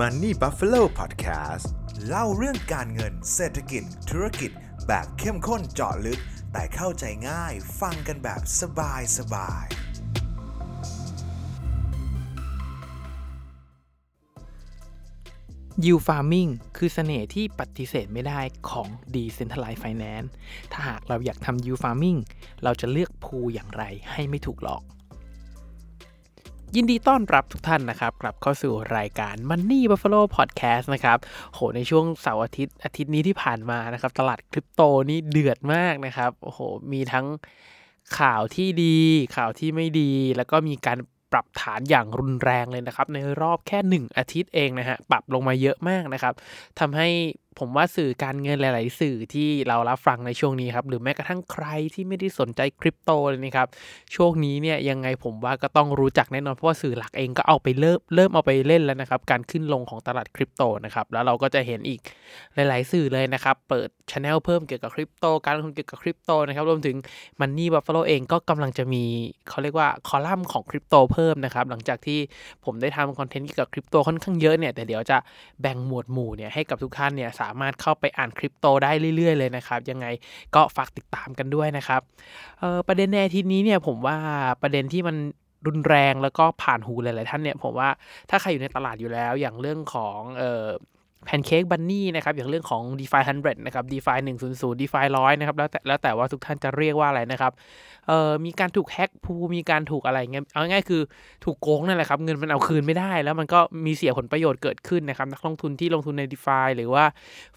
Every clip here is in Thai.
Money Buffalo Podcast เล่าเรื่องการเงินเศรษฐกิจ ธุรกิจ แบบเข้มข้นเจาะลึก แต่เข้าใจง่ายฟังกันแบบสบายสบายยิวฟาร์มิงคือเสน่ห์ที่ปฏิเสธไม่ได้ของ Decentralized Finance ถ้าหากเราอยากทำยิวฟาร์มิงเราจะเลือกพูอย่างไรให้ไม่ถูกหลอก ยินดีต้อนรับทุกท่านนะครับ กลับเข้าสู่รายการ Money Buffalo Podcast นะครับ โหในช่วงเสาร์อาทิตย์อาทิตย์นี้ที่ผ่านมานะครับ ตลาดคริปโตนี่เดือดมากนะครับโอ้โหมีทั้งข่าวที่ดี ข่าวที่ไม่ดี แล้วก็มีการปรับฐานอย่างรุนแรงเลยนะครับ ในรอบแค่ 1 อาทิตย์เองนะฮะปรับลงมาเยอะมากนะครับทำให้ ผมว่าสื่อการเงินหลาย ๆ สื่อที่เรารับฟังในช่วงนี้ครับ หรือแม้กระทั่งใครที่ไม่ได้สนใจคริปโตเลยนะครับ ช่วงนี้เนี่ยยังไงผมว่าก็ต้องรู้จักแน่นอน เพราะว่าสื่อหลักเองก็เอาไปเริ่มเริ่มเอาไปเล่นแล้วนะครับ การขึ้นลงของตลาดคริปโตนะครับ แล้วเราก็จะเห็นอีกหลาย ๆ สื่อเลยนะครับ เปิดช anel เพิ่มเกี่ยวกับคริปโต การลงทุนเกี่ยวกับคริปโตนะครับ รวมถึง Money Buffalo เองก็กำลังจะมีเขาเรียกว่าคอลัมน์ของคริปโตเพิ่มนะครับ หลังจากที่ผมได้ทำคอนเทนต์เกี่ยวกับคริปโตค่อนข้างเยอะเนี่ย แต่เดี๋ยวจะแบ่งหมวดหมู่เนี่ยให้กับทุกท่านเนี่ยสาามารถเข้าไปอ่านคริปโตได้เรื่อย ๆ เลยนะครับ ยังไงก็ฝากติดตามกันด้วยนะครับประเด็นในทีนี้เนี่ยผมว่าประเด็นที่มันรุนแรงแล้วก็ผ่านหูหลายๆท่านเนี่ยผมว่าถ้าใครอยู่ในตลาดอยู่แล้วอย่างเรื่องของ แพนเค้กบันนี่นะครับอย่างเรื่องของ DeFi 100 นะครับ DeFi 100 DeFi 100 นะครับแล้วแต่แล้วแต่ว่าทุกท่านจะเรียกว่าอะไรนะครับเอ่อมีการถูกแฮกพูมีการถูกอะไรเงี้ยเอาง่ายคือถูกโกงนั่นแหละครับเงินมันเอาคืนไม่ได้ แล้วมันก็มีเสียผลประโยชน์เกิดขึ้นนะครับนักลงทุนที่ลงทุนใน DeFi หรือว่า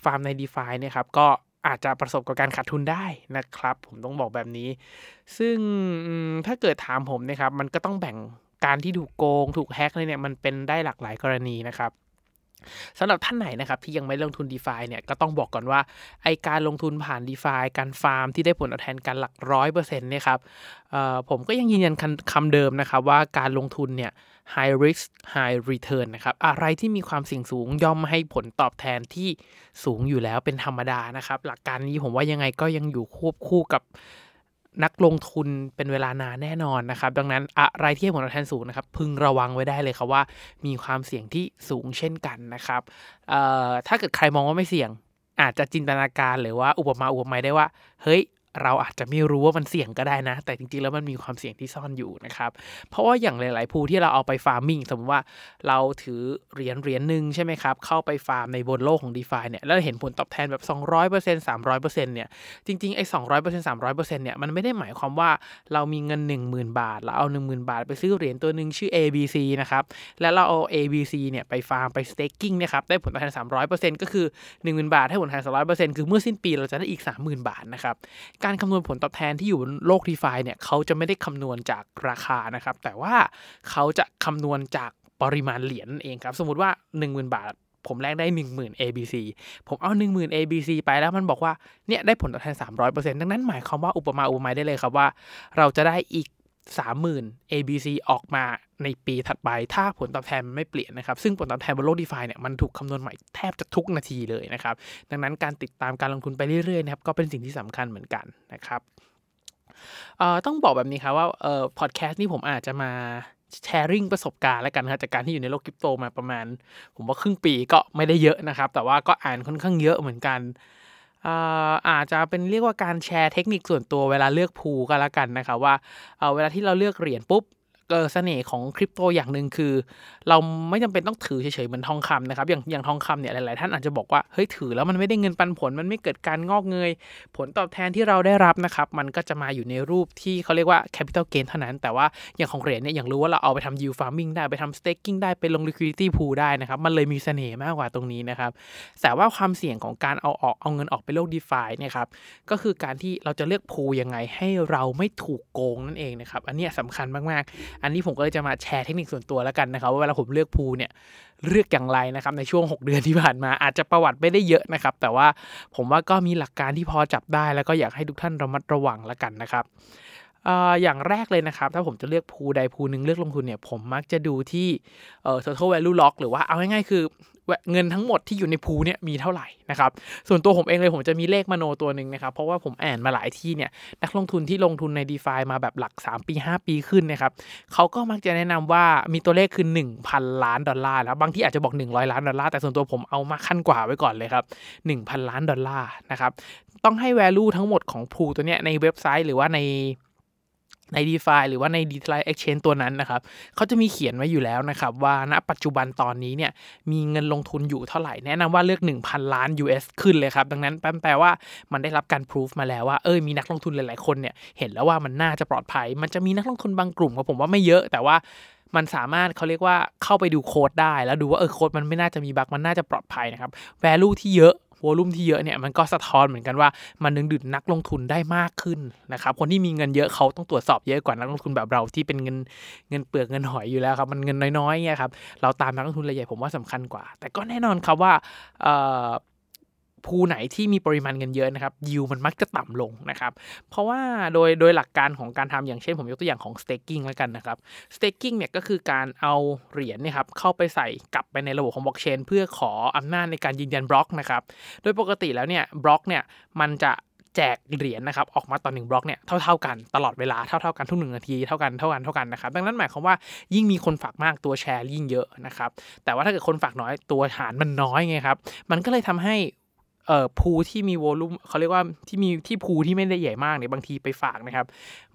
ฟาร์มใน DeFi เนี่ยครับก็อาจจะประสบกับการขาดทุนได้นะครับ ผมต้องบอกแบบนี้ ซึ่งถ้าเกิดถามผมนะครับมันก็ต้องแบ่งการที่ถูกโกง ถูกแฮกเลยเนี่ยมันเป็นได้หลากหลายกรณีนะครับ สำหรับท่านไหนนะครับที่ยังไม่ลงทุน d e f าเนี่ยก็ต้องบอกก่อนว่าไอการลงทุนผ่าน d e f าการฟาร์มที่ได้ผลตอบแทนการหลักร้อยเปอร์เซ็นต์เนี่ยครับผมก็ยังยืนยันคำคำเดิมนะครับว่าการลงทุนเนี่ย high risk high return นะครับอะไรที่มีความเสี่ยงสูงย่อมให้ผลตอบแทนที่สูงอยู่แล้วเป็นธรรมดานะครับ หลักการนี้ผมว่ายังไงก็ยังอยู่ควบคู่กับ นักลงทุนเป็นเวลานานแน่นอนนะครับ ดังนั้นอะไรที่ให้ผลตอบแทนสูงนะครับ พึงระวังไว้ได้เลยครับว่า มีความเสี่ยงที่สูงเช่นกันนะครับถ้าเกิดใครมองว่าไม่เสี่ยง อาจจะจินตนาการหรือว่าอุปมาอุปไมยได้ว่า เฮ้ย เราอาจจะไม่รู้ว่ามันเสี่ยงก็ได้นะ แต่จริงๆ แล้วมันมีความเสี่ยงที่ซ่อนอยู่นะครับ เพราะว่าอย่างหลาย ๆ ภูที่เราเอาไปฟาร์มิงสมมติว่าเราถือเหรียญเหรียญหนึ่งใช่ไหมครับ เข้าไปฟาร์มในบนโลกของ d e f าเนี่ยแล้วเห็นผลตอบแทนแบบ 200% 300%เนี่ยจริง ๆ ไอ้200% 300%เนี่ยมันไม่ได้หมายความว่าเรามีเงิน 10,000 บาท เราเอา 10,000 บาท ไปซื้อเหรียญตัวหนึ่งชื่อ ABC นะครับแล้วเราเอา ABC เนี่ยไปฟาร์มไป staking เนะครับได้ผลตอบแทน300%ก็คือ 10,000 บาทให้ผลตอบแทน200%คือเมื่อสิ้นปีเราจะได้อีก 30,000 บาทนะครับการคำนวณผลตอบแทนที่อยู่บนโลกทีฟาเนี่ยเขาจะไม่ได้คำนวณจากราคานะครับ แต่ว่าเขาจะคำนวณจากปริมาณเหรียญเองครับ สมมุติว่า 10,000 บาท ผมแลกได้ 10,000 ABC ผมเอา 10,000 ABC ไปแล้วมันบอกว่าเนี่ยได้ผลตอบแทน 300%ดังนั้นหมายความว่าอุปมาอุปไมยได้เลยครับว่า เราจะได้อีก 30,000 ABC ออกมาในปีถัดไป ถ้าผลตอบแทนมันไม่เปลี่ยนนะครับ ซึ่งผลตอบแทนบนโลก d e f าเนี่ยมันถูกคำนวณใหม่แทบจะทุกนาทีเลยนะครับ ดังนั้นการติดตามการลงทุนไปเรื่อยๆนะครับก็เป็นสิ่งที่สำคัญเหมือนกันนะครับเอ่อต้องบอกแบบนี้ครับว่าเอ่อพอดแคสต์นี้ผมอาจจะมาแชร์ริ่งประสบการณ์แล้วกันครับจากการที่อยู่ในโลกคริปโตมาประมาณ ผมว่าครึ่งปีก็ไม่ได้เยอะนะครับ แต่ว่าก็อ่านค่อนข้างเยอะเหมือนกัน อ่าอาจจะเป็นเรียกว่าการแชร์เทคนิคส่วนตัวเวลาเลือกพูก็แล้วกันนะครับว่าเอ่อเวลาที่เราเลือกเหรียญปุ๊บ เสน่ห์ของคริปโตอย่างหนึ่งคือ เราไม่จำเป็นต้องถือเฉยๆเหมือนทองคำนะครับ อย่างอย่างทองคำเนี่ยหลายๆ ท่านอาจจะบอกว่าเฮ้ยถือแล้วมันไม่ได้เงินปันผล มันไม่เกิดการงอกเงย ผลตอบแทนที่เราได้รับนะครับ มันก็จะมาอยู่ในรูปที่เขาเรียกว่า capital gain เท่านั้น แต่ว่าอย่างของเหรียญเนี่ยอย่างรู้ว่าเราเอาไปทำ yield farming ได้ไปทำ staking ได้ไปลง liquidity pool ได้นะครับมันเลยมีเสน่ห์มากกว่าตรงนี้นะครับแต่ว่าความเสี่ยงของการเอาออกเอาเงินออกไปโลก DeFi เนี่ยครับก็คือการที่เราจะเลือกพูยังไงให้เราไม่ถูกโกงนั่นเองนะครับอันนี้สำคัญมากๆอันนี้ผมก็เลยจะมาแชร์เทคนิคส่วนตัวแล้วกันนะครับว่าเวลาผมเลือกพูเนี่ยเลือกอย่างไรนะครับในช่วง 6 เดือนที่ผ่านมาอาจจะประวัติไม่ได้เยอะนะครับ แต่ว่าผมว่าก็มีหลักการที่พอจับได้ แล้วก็อยากให้ทุกท่านระมัดระวังแล้วกันนะครับ อย่างแรกเลยนะครับ ถ้าผมจะเลือกพูใดพูหนึ่งเลือกลงทุนเนี่ย ผมมักจะดูที่เอ่อ total value lock หรือว่าเอาง่ายๆ คือเงินทั้งหมดที่อยู่ในพูเนี่ยมีเท่าไหร่นะครับ ส่วนตัวผมเองเลยผมจะมีเลขมโนตัวหนึ่งนะครับ เพราะว่าผมอ่านมาหลายที่เนี่ย นักลงทุนที่ลงทุนใน d e f ามาแบบหลัก 3 ปี 5 ปีขึ้นนะครับเขาก็มักจะแนะนำว่ามีตัวเลขคือ 1,000 ล้านดอลลาร์แล้วบางที่อาจจะบอก 100 ล้านดอลลาร์แต่ส่วนตัวผมเอามาขั้นกว่าไว้ก่อนเลยครับ1,000 ล้านดอลลาร์นะครับต้องให้ value ทั้งหมดของพูตัวเนี้ยในเว็บไซต์หรือว่าใน ใน d e f าหรือว่าใน d e c e n t r a l Exchange ตัวนั้นนะครับเขาจะมีเขียนไว้อยู่แล้วนะครับว่าณปัจจุบันตอนนี้เนี่ยมีเงินลงทุนอยู่เท่าไหร่ แนะนำว่าเลือก 1,000 ล้าน US ขึ้นเลยครับ ดังนั้นแปลว่ามันได้รับการพิสูจมาแล้วว่าเออมีนักลงทุนหลาย ๆ คนเนี่ยเห็นแล้วว่ามันน่าจะปลอดภัย มันจะมีนักลงทุนบางกลุ่มครับผมว่าไม่เยอะแต่ว่ามันสามารถเขาเรียกว่าเข้าไปดูโค้ดได้ แล้วดูว่าเออโค้ดมันไม่น่าจะมีบั๊กมันน่าจะปลอดภัยนะครับ value ที่เยอะ วอลุ่มที่เยอะเนี่ยมันก็สะท้อนเหมือนกันว่ามันดึงดูดนักลงทุนได้มากขึ้นนะครับคนที่มีเงินเยอะเขาต้องตรวจสอบเยอะกว่านักลงทุนแบบเราที่เป็นเงินเงินเปลือกเงินหอยอยู่แล้วครับมันเงินน้อยๆเนี่ยครับเราตามนักลงทุนรายใหญ่ผมว่าสำคัญกว่า แต่ก็แน่นอนครับว่า ภูไหนที่มีปริมาณเงินเยอะนะครับยิวมันมักจะต่ำลงนะครับเพราะว่าโดยโดยหลักการของการทำอย่างเช่นผมยกตัวอย่างของ staking แล้วกันนะครับ staking เนี่ยก็คือการเอาเหรียญเนี่ยครับเข้าไปใส่กลับไปในระบบของบล็อกเชนเพื่อขออำนาจในการยืนยันบล็อกนะครับโดยปกติแล้วเนี่ยบล็อกเนี่ยมันจะแจกเหรียญนะครับออกมาต่อหนึ่งบล็อกเนี่ยเท่าๆกันตลอดเวลาเท่าๆกันทุกหนึ่งนาทีเท่ากันเท่ากันเท่ากันนะครับดังนั้นหมายความว่ายิ่งมีคนฝากมากตัวแชร์ยิ่งเยอะนะครับแต่ว่าถ้าเกิดคนฝากน้อยตัวหารมันน้อยไงครับมันก็เลยทำให้ เอ่อพูที่มีโวลูมเขาเรียกว่าที่มีที่พูที่ไม่ได้ใหญ่มากเนี่ยบางทีไปฝากนะครับ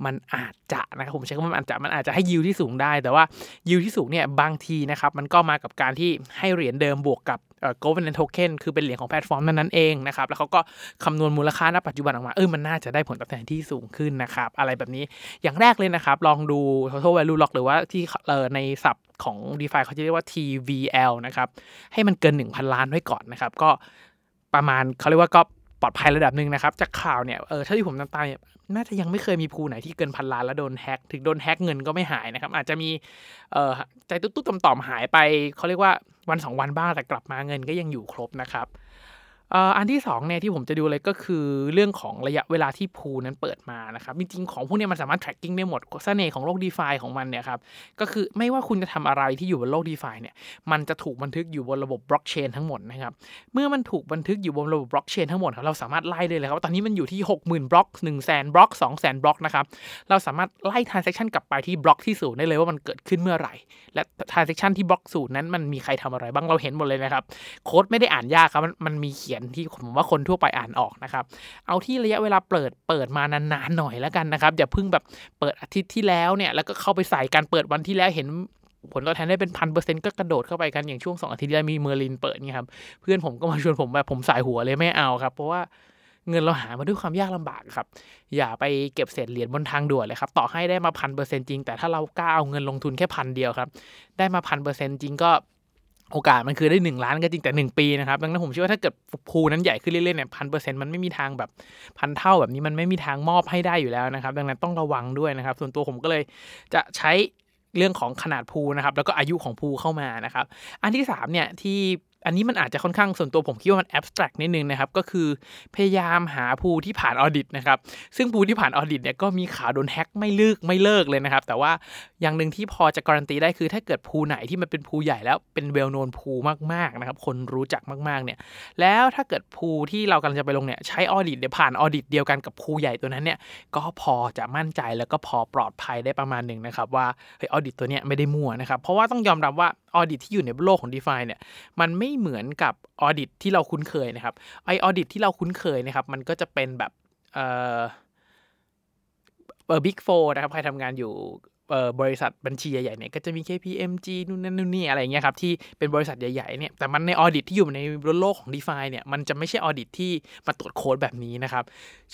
มันอาจจะนะครับผมใช้คำว่ามันอาจจะมันอาจจะให้ยิวที่สูงได้ แต่ว่ายิวที่สูงเนี่ยบางทีนะครับมันก็มากับการที่ให้เหรียญเดิมบวกกับเอ่อ governance token คือเป็นเหรียญของแพลตฟอร์มนั้นๆเองนะครับแล้วเขาก็คำนวณมูลค่าณปัจจุบันออกมาเออมันน่าจะได้ผลตอบแทนที่สูงขึ้นนะครับ อะไรแบบนี้อย่างแรกเลยนะครับ ลองดู total value lock หรือว่าที่เอ่อในศัพท์ของ DeFi เขาจะเรียกว่า TVL นะครับให้มันเกิน 1,000 ล้านไว้ก่อนนะครับก็ ประมาณเขาเรียกว่าก็ปลอดภัยระดับหนึ่งนะครับ จากข่าวเนี่ยเออเท่าที่ผมตามตามเนี่ยน่าจะยังไม่เคยมีภูไหนที่เกินพันล้านแล้วโดนแฮกถึงโดนแฮกเงินก็ไม่หายนะครับ อาจจะมีเออใจตุ้ๆต่อมๆหายไปเขาเรียกว่าวันสองวันบ้างแต่กลับมาเงินก็ยังอยู่ครบนะครับ อันที่2เนี่ยที่ผมจะดูเลยก็คือเรื่องของระยะเวลาที่พูนั้นเปิดมานะครับจริงๆของพวกนี้มันสามารถ tracking ได้หมดเสน่ห์ของโลก d e f าของมันเนี่ยครับก็คือไม่ว่าคุณจะทำอะไรที่อยู่บนโลก d e f าเนี่ยมันจะถูกบันทึกอยู่บนระบบบล็อกเชนทั้งหมดนะครับเมื่อมันถูกบันทึกอยู่บนระบบบล็อกเชนทั้งหมดเราสามารถไล่ได้เลยครับตอนนี้มันอยู่ที่ 60,000บล็อก1 0 0 0 0แสนบล็อก2 0 0 0 0บล็อกนะครับเราสามารถไล่ transaction กลับไปที่บล็อกที่ศูนย์ได้เลยว่ามันเกิดขึ้นเมื่อไหร่ และ transaction ที่บล็อกศูนย์นั้นมันมีใครทำอะไรบ้างเราเห็นหมดเลยนะครับโค้ดไม่ได้อ่านยากครับมันมีเขียนที่ผมว่าคนทั่วไปอ่านออกนะครับ เอาที่ระยะเวลาเปิดเปิดมานานๆหน่อยแล้วกันนะครับ อย่าเพิ่งแบบเปิดอาทิตย์ที่แล้วเนี่ยแล้วก็เข้าไปใส่การเปิดวันที่แล้วเห็นผลตอบแทนได้เป็นพันเปอร์เซ็นต์ก็กระโดดเข้าไปกันอย่างช่วงสองอาทิตย์ที่แล้วมีเมอร์ลินเปิดนี่ครับเพื่อนผมก็มาชวนผมแบบผมส่ายหัวเลยไม่เอาครับ เพราะว่าเงินเราหามาด้วยความยากลำบากครับ อย่าไปเก็บเศษเหรียญบนทางด่วนเลยครับ ต่อให้ได้มาพันเปอร์เซ็นต์จริง แต่ถ้าเรากล้าเอาเงินลงทุนแค่พันเดียวครับ ได้มาพันเปอร์เซ็นต์จริงก็ โอกาสมันคือได้หนึ่งล้านก็จริงแต่หนึ่งปีนะครับดังนั้นผมเชื่อว่าถ้าเกิด pool นั้นใหญ่ขึ้นเรื่อยๆเนี่ยพันเปอร์เซ็นต์มันไม่มีทางแบบพันเท่าแบบนี้มันไม่มีทางมอบให้ได้อยู่แล้วนะครับ ดังนั้นต้องระวังด้วยนะครับ ส่วนตัวผมก็เลยจะใช้เรื่องของขนาด pool นะครับ แล้วก็อายุของ pool เข้ามานะครับ อันที่3เนี่ยที่ อันนี้มันอาจจะค่อนข้างส่วนตัวผมคิดว่ามันแอบ strict นิดนึงนะครับ ก็คือพยายามหา pool ที่ผ่าน audit นะครับ ซึ่ง pool ที่ผ่าน audit เนี่ยก็มีข่าวโดนแฮ็กไม่เลิกไม่เลิกเลยนะครับ แต่ว่าอย่างหนึ่งที่พอจะการันตีได้คือถ้าเกิด pool ไหนที่มันเป็น pool ใหญ่แล้วเป็น well-known pool มากๆนะครับคนรู้จักมากๆเนี่ยแล้วถ้าเกิด pool ที่เรากำลังจะไปลงเนี่ยใช้ audit เดี๋ยวผ่าน audit เดียวกันกับ pool ใหญ่ตัวนั้นเนี่ยก็พอจะมั่นใจแล้วก็พอปลอดภัยได้ประมาณหนึ่งนะครับว่าเฮ้ย audit ตัวเนี้ยไม่ได้มั่วนะครับเพราะว่าต้องยอมรับว่า ออดิตที่อยู่ในโลกของ d e f าเนี่ยมันไม่เหมือนกับ audit ที่เราคุ้นเคยนะครับไอ audit ที่เราคุ้นเคยนะครับมันก็จะเป็นแบบเออเออ Big Four นะครับใครทำงานอยู่ บริษัทบัญชีใหญ่ๆเนี่ยก็จะมี KPMG นู่นนั่นนู่นนี่อะไรเงี้ยครับที่เป็นบริษัทใหญ่ๆเนี่ยแต่มันในออดิตที่อยู่ในโลกของ d e f าเนี่ยมันจะไม่ใช่ audit ที่มาตรวจโค้ดแบบนี้นะครับ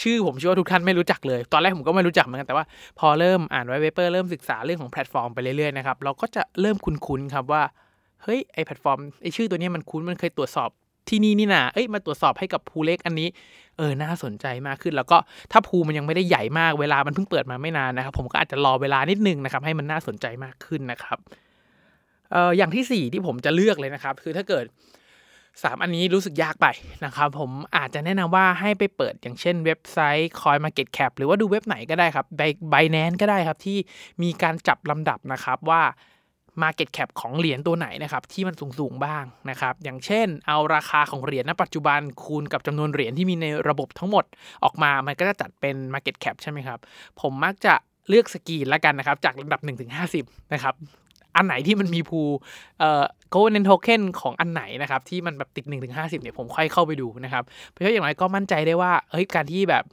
ชื่อผมเชื่อว่าทุกท่านไม่รู้จักเลย ตอนแรกผมก็ไม่รู้จักเหมือนกันแต่ว่าพอเริ่มอ่าน white paper เริ่มศึกษาเรื่องของแพลตฟอร์มไปเรื่อยๆนะครับเราก็จะเริ่มคุ้นๆครับว่าเฮ้ยไอแพลตฟอร์มไอชื่อตัวนี้มันคุ้นมันเคยตรวจสอบที่นี่นี่นะเอ้ยมาตรวจสอบให้กับ pool เล็กอันนี้ เออน่าสนใจมากขึ้น แล้วก็ถ้า pool มันยังไม่ได้ใหญ่มากเวลามันเพิ่งเปิดมาไม่นานนะครับ ผมก็อาจจะรอเวลานิดนึงนะครับให้มันน่าสนใจมากขึ้นนะครับเอออย่างที่ 4 ที่ผมจะเลือกเลยนะครับ คือถ้าเกิด 3 อันนี้รู้สึกยากไปนะครับ ผมอาจจะแนะนำว่าให้ไปเปิดอย่างเช่นเว็บไซต์ Coin Market Cap หรือว่าดูเว็บไหนก็ได้ครับ Binance ก็ได้ครับที่มีการจับลำดับนะครับว่า Market Cap ของเหรียญตัวไหนนะครับที่มันสูงๆบ้างนะครับอย่างเช่น เอาราคาของเหรียญณปัจจุบันคูณกับจำนวนเหรียญที่มีในระบบทั้งหมดออกมามันก็จะจัดเป็น Market Cap ใช่ไหมครับ ผมมักจะเลือกสกีนละกันนะครับ จากลำดับ1ถึง50นะครับอันไหนที่มันมีพูเอ่อ golden token ของอันไหนนะครับ ที่มันแบบติด1ถึง50เนี่ยผมค่อยเข้าไปดูนะครับ เพราะอย่างไรก็มั่นใจได้ว่าเฮ้ยการที่แบบ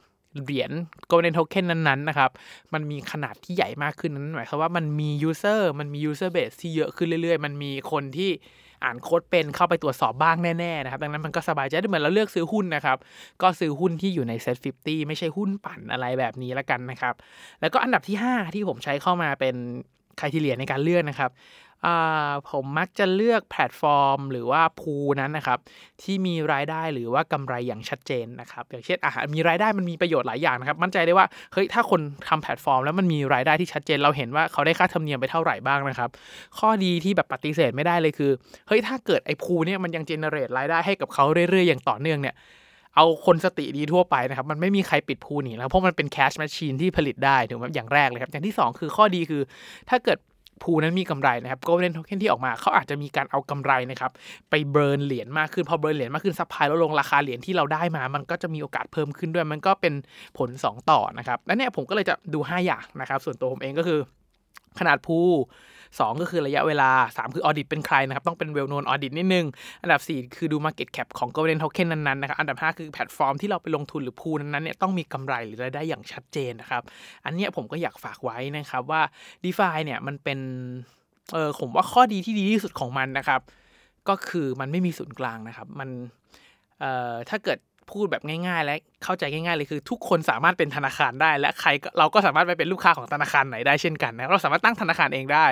เหรียญ golden token นั้นๆนะครับ มันมีขนาดที่ใหญ่มากขึ้นนั้นหมายความว่ามันมี user มันมี user base ที่เยอะขึ้นเรื่อยๆ มันมีคนที่อ่านโค้ดเป็นเข้าไปตรวจสอบบ้างแน่ๆนะครับ ดังนั้นมันก็สบายใจเหมือนเราเลือกซื้อหุ้นนะครับ ก็ซื้อหุ้นที่อยู่ใน Set 50ไม่ใช่หุ้นปั่นอะไรแบบนี้ละกันนะครับ แล้วก็อันดับที่ 5 ที่ผมใช้เข้ามาเป็น criteria ในการเลือกนะครับ ผมมักจะเลือกแพลตฟอร์ม หรือว่า pool นั้นนะครับ ที่มีรายได้หรือว่ากำไรอย่างชัดเจนนะครับ อย่างเช่นอาหารมีรายได้มันมีประโยชน์หลายอย่างนะครับ มั่นใจได้ว่าเฮ้ยถ้าคนทำแพลตฟอร์ม แล้วมันมีรายได้ที่ชัดเจน เราเห็นว่าเขาได้ค่าธรรมเนียมไปเท่าไหร่บ้างนะครับ ข้อดีที่แบบปฏิเสธไม่ได้เลยคือเฮ้ยถ้าเกิดไอ้ pool เนี่ยมันยัง generate รายได้ให้กับเขาเรื่อยๆอย่างต่อเนื่องเนี่ยเอาคนสติดีทั่วไปนะครับ มันไม่มีใครปิด pool นี่แล้วเพราะมันเป็น cash machine ที่ผลิตได้ถูกไหมอย่างแรกเลยครับ อย่างที่ 2 คือข้อดีคือ ถ้าเกิด pool นั้นมีกำไรนะครับ governance token ที่ออกมาเขาอาจจะมีการเอากำไรนะครับไป burn เหรียญมากขึ้น พอ burn เหรียญมากขึ้น supply ลดลงราคาเหรียญที่เราได้มา มันก็จะมีโอกาสเพิ่มขึ้นด้วย มันก็เป็นผล 2 ต่อนะครับและเนี่ยผมก็เลยจะดู 5 อย่างนะครับ ส่วนตัวผมเองก็คือขนาด pool 2 ก็คือระยะเวลา 3 คือ audit เป็นใครนะครับ ต้องเป็น well-known audit นิดนึง อันดับ 4 คือดู market cap ของ governance token นั้นๆนะครับ อันดับ 5 คือแพลตฟอร์มที่เราไปลงทุนหรือ pool นั้นๆเนี่ยต้องมีกำไรหรือรายได้อย่างชัดเจนนะครับ อันนี้ผมก็อยากฝากไว้นะครับว่า d e f าเนี่ยมันเป็นเออผมว่าข้อดีที่ดีที่สุดของมันนะครับ ก็คือมันไม่มีศูนย์กลางนะครับ มันเอ่อถ้าเกิดพูดแบบง่าย ๆ และ เข้าใจง่ายๆเลยคือทุกคนสามารถเป็นธนาคารได้ และใครเราก็สามารถไปเป็นลูกค้าของธนาคารไหนได้เช่นกันนะเราสามารถตั้งธนาคารเองได้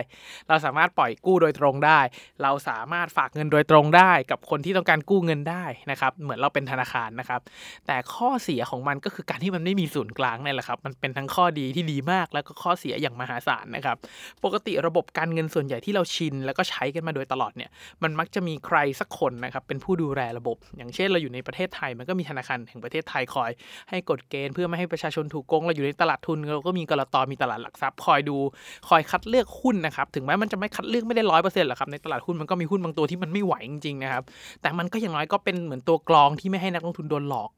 เราสามารถปล่อยกู้โดยตรงได้ เราสามารถฝากเงินโดยตรงได้ กับคนที่ต้องการกู้เงินได้นะครับเหมือนเราเป็นธนาคารนะครับ แต่ข้อเสียของมันก็คือการที่มันไม่มีศูนย์กลางนี่แหละครับมันเป็นทั้งข้อดีที่ดีมากแล้วก็ข้อเสียอย่างมหาศาลนะครับปกติระบบการเงินส่วนใหญ่ที่เราชิน แล้วก็ใช้กันมาโดยตลอดเนี่ยมันมักจะมีใครสักคนนะครับเป็นผู้ดูแลระบบ อย่างเช่นเราอยู่ในประเทศไทยมันก็มีธนาคารแห่งประเทศไทยคอย ให้กฎเกณฑ์เพื่อไม่ให้ประชาชนถูกโกงเราอยู่ในตลาดทุนเราก็มีกรตมีตลาดหลักทรัพย์คอยดูคอยคัดเลือกหุ้นนะครับถึงแม้มันจะไม่คัดเลือกไม่ได้ร้อยเปอร์เซ็นต์หรอกครับในตลาดหุ้นมันก็มีหุ้นบางตัวที่มันไม่ไหวจริงๆนะครับแต่มันก็อย่างน้อยก็เป็นเหมือนตัวกรองที่ไม่ให้นักลงทุนโดนหลอก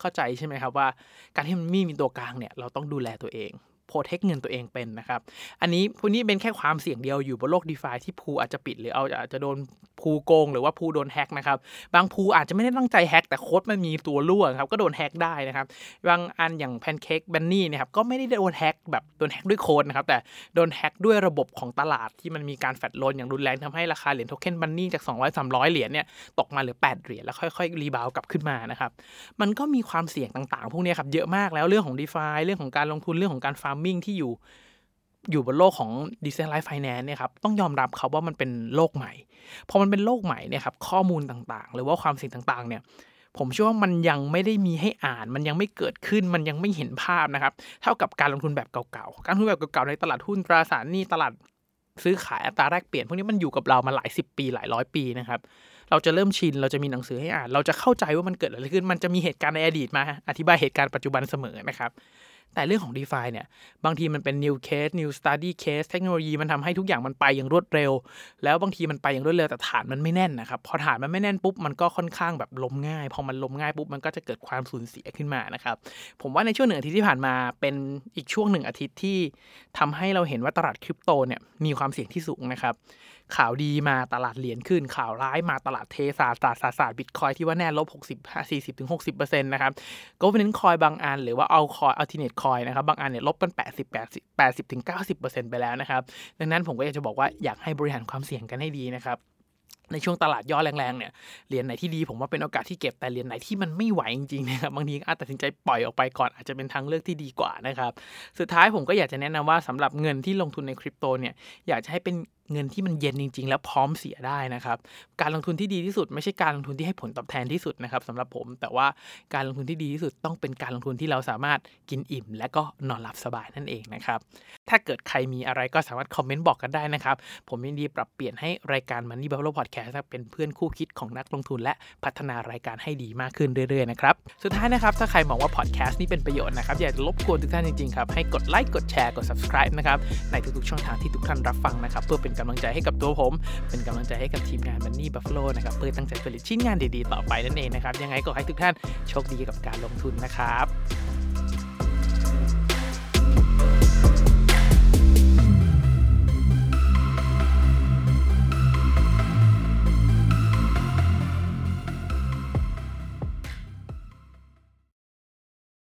เข้าใจใช่ไหมครับว่า การที่มันมีมีตัวกลางเนี่ยเราต้องดูแลตัวเอง โปรเทคเงินตัวเองเป็นนะครับอันนี้พวกนี้เป็นแค่ความเสี่ยงเดียวอยู่บนโลก d e f าที่พูอาจจะปิดหรือเอาอาจจะโดนพูโกง หรือว่าพูโดนแฮกนะครับบาง pool อาจจะไม่ได้ตั้งใจแฮกแต่โค้ดมันมีตัวรั่วครับก็โดนแฮกได้นะครับบางอันอย่าง PancakeBunny นะครับก็ไม่ได้โดนแฮกแบบโดนแฮกด้วยโค้ดนะครับแต่โดนแฮกด้วยระบบของตลาดที่มันมีการ flash loan อย่างรุนแรงทำให้ราคาเหรียญโทเค็น Bunny จาก 200 300 เหรียญเนี่ยตกมาเหลือ 8 เหรียญแล้วค่อยๆ rebound กลับขึ้นมานะครับมันก็มีความเสี่ยงต่างๆ พวกนี้ครับเยอะมากแล้วเรื่องของ d e f าเรื่องของการลงทุนเรื่องของการ farming ที่อยู่อยู่บนโลกของ Decentralized Finance เนี่ยครับต้องยอมรับครับว่ามันเป็นโลกใหม่พอมันเป็นโลกใหม่เนี่ยครับข้อมูลต่างๆ หรือว่าความสิ่งต่างๆ เนี่ย ผมเชื่อว่ามันยังไม่ได้มีให้อ่าน มันยังไม่เกิดขึ้นมันยังไม่เห็นภาพนะครับ เท่ากับการลงทุนแบบเก่าๆ การลงทุนแบบเก่าๆในตลาดหุ้นตราสารหนี้ตลาดซื้อขายอัตราแลกเปลี่ยนพวกนี้มันอยู่กับเรามาหลายสิบปีหลายร้อยปีนะครับเราจะเริ่มชินเราจะมีหนังสือให้อ่าน เราจะเข้าใจว่ามันเกิดอะไรขึ้น มันจะมีเหตุการณ์ในอดีตมา อธิบายเหตุการณ์ปัจจุบันเสมอนะครับ แต่เรื่องของ d e f าเนี่ย บางทีมันเป็น new case new study case เทคโนโลยีมันทำให้ทุกอย่างมันไปอย่างรวดเร็ว แล้วบางทีมันไปอย่างรวดเร็วแต่ฐานมันไม่แน่นนะครับพอฐานมันไม่แน่นปุ๊บมันก็ค่อนข้างแบบล้มง่าย พอมันล้มง่ายปุ๊บมันก็จะเกิดความสูญเสียขึ้นมานะครับผมว่าในช่วงหนึ่งอาทิตย์ที่ผ่านมาเป็นอีกช่วงหนึ่งอาทิตย์ที่ทำให้เราเห็นว่าตลาดคริปโตเนี่ยมีความเสี่ยงที่สูงนะครับข่าวดีมาตลาดเหรียญขึ้น ข่าวร้ายมาตลาดเทศาสตร์ศาสตร์บิตคอยที่ว่าแน่ลบ 60 40ถึง60%นะครับก็เป็นคอยบางอันหรือว่าเอาคอยอัลติเนตคอยนะครับ บางอันเนี่ยลบกัน80 80 80ถึง90%ไปแล้วนะครับ ดังนั้นผมก็อยากจะบอกว่าอยากให้บริหารความเสี่ยงกันให้ดีนะครับในช่วงตลาดย่อแรงๆเนี่ยเหรียญไหนที่ดีผมว่าเป็นโอกาสที่เก็บแต่เหรียญไหนที่มันไม่ไหวจริงๆนะครับบางทีอาจตัดสินใจปล่อยออกไปก่อนอาจจะเป็นทางเลือกที่ดีกว่านะครับ สุดท้ายผมก็อยากจะแนะนำว่าสำหรับเงินที่ลงทุนในคริปโตเนี่ยอยากจะให้เป็น เงินที่มันเย็นจริง ๆ แล้วพร้อมเสียได้นะครับ การลงทุนที่ดีที่สุด ไม่ใช่การลงทุนที่ให้ผลตอบแทนที่สุดนะครับสำหรับผม แต่ว่าการลงทุนที่ดีที่สุดต้องเป็นการลงทุนที่เราสามารถกินอิ่ม และก็นอนหลับสบายนั่นเองนะครับ ถ้าเกิดใครมีอะไรก็สามารถคอมเมนต์บอกกันได้นะครับ ผมยินดีปรับเปลี่ยนให้รายการ Money Buffalo Podcast เป็นเพื่อนคู่คิดของนักลงทุน และพัฒนารายการให้ดีมากขึ้นเรื่อยๆนะครับสุดท้ายนะครับถ้าใครมองว่า podcast นี่เป็นประโยชน์นะครับอยากจะรบกวนทุกท่านจริงๆครับให้กดไลค์กดแชร์กด subscribe นะครับในทุกๆช่องทางที่ทุกท่านรับฟังนะครับเพื่อเป็นกำลังใจให้กับตัวผม เป็นกำลังใจให้กับทีมงาน Money Buffalo นะครับเพื่อตั้งใจผลิตชิ้นงานดีๆ ต่อไปนั่นเองนะครับยังไงก็ให้ทุกท่านโชคดีกับการลงทุนนะครับ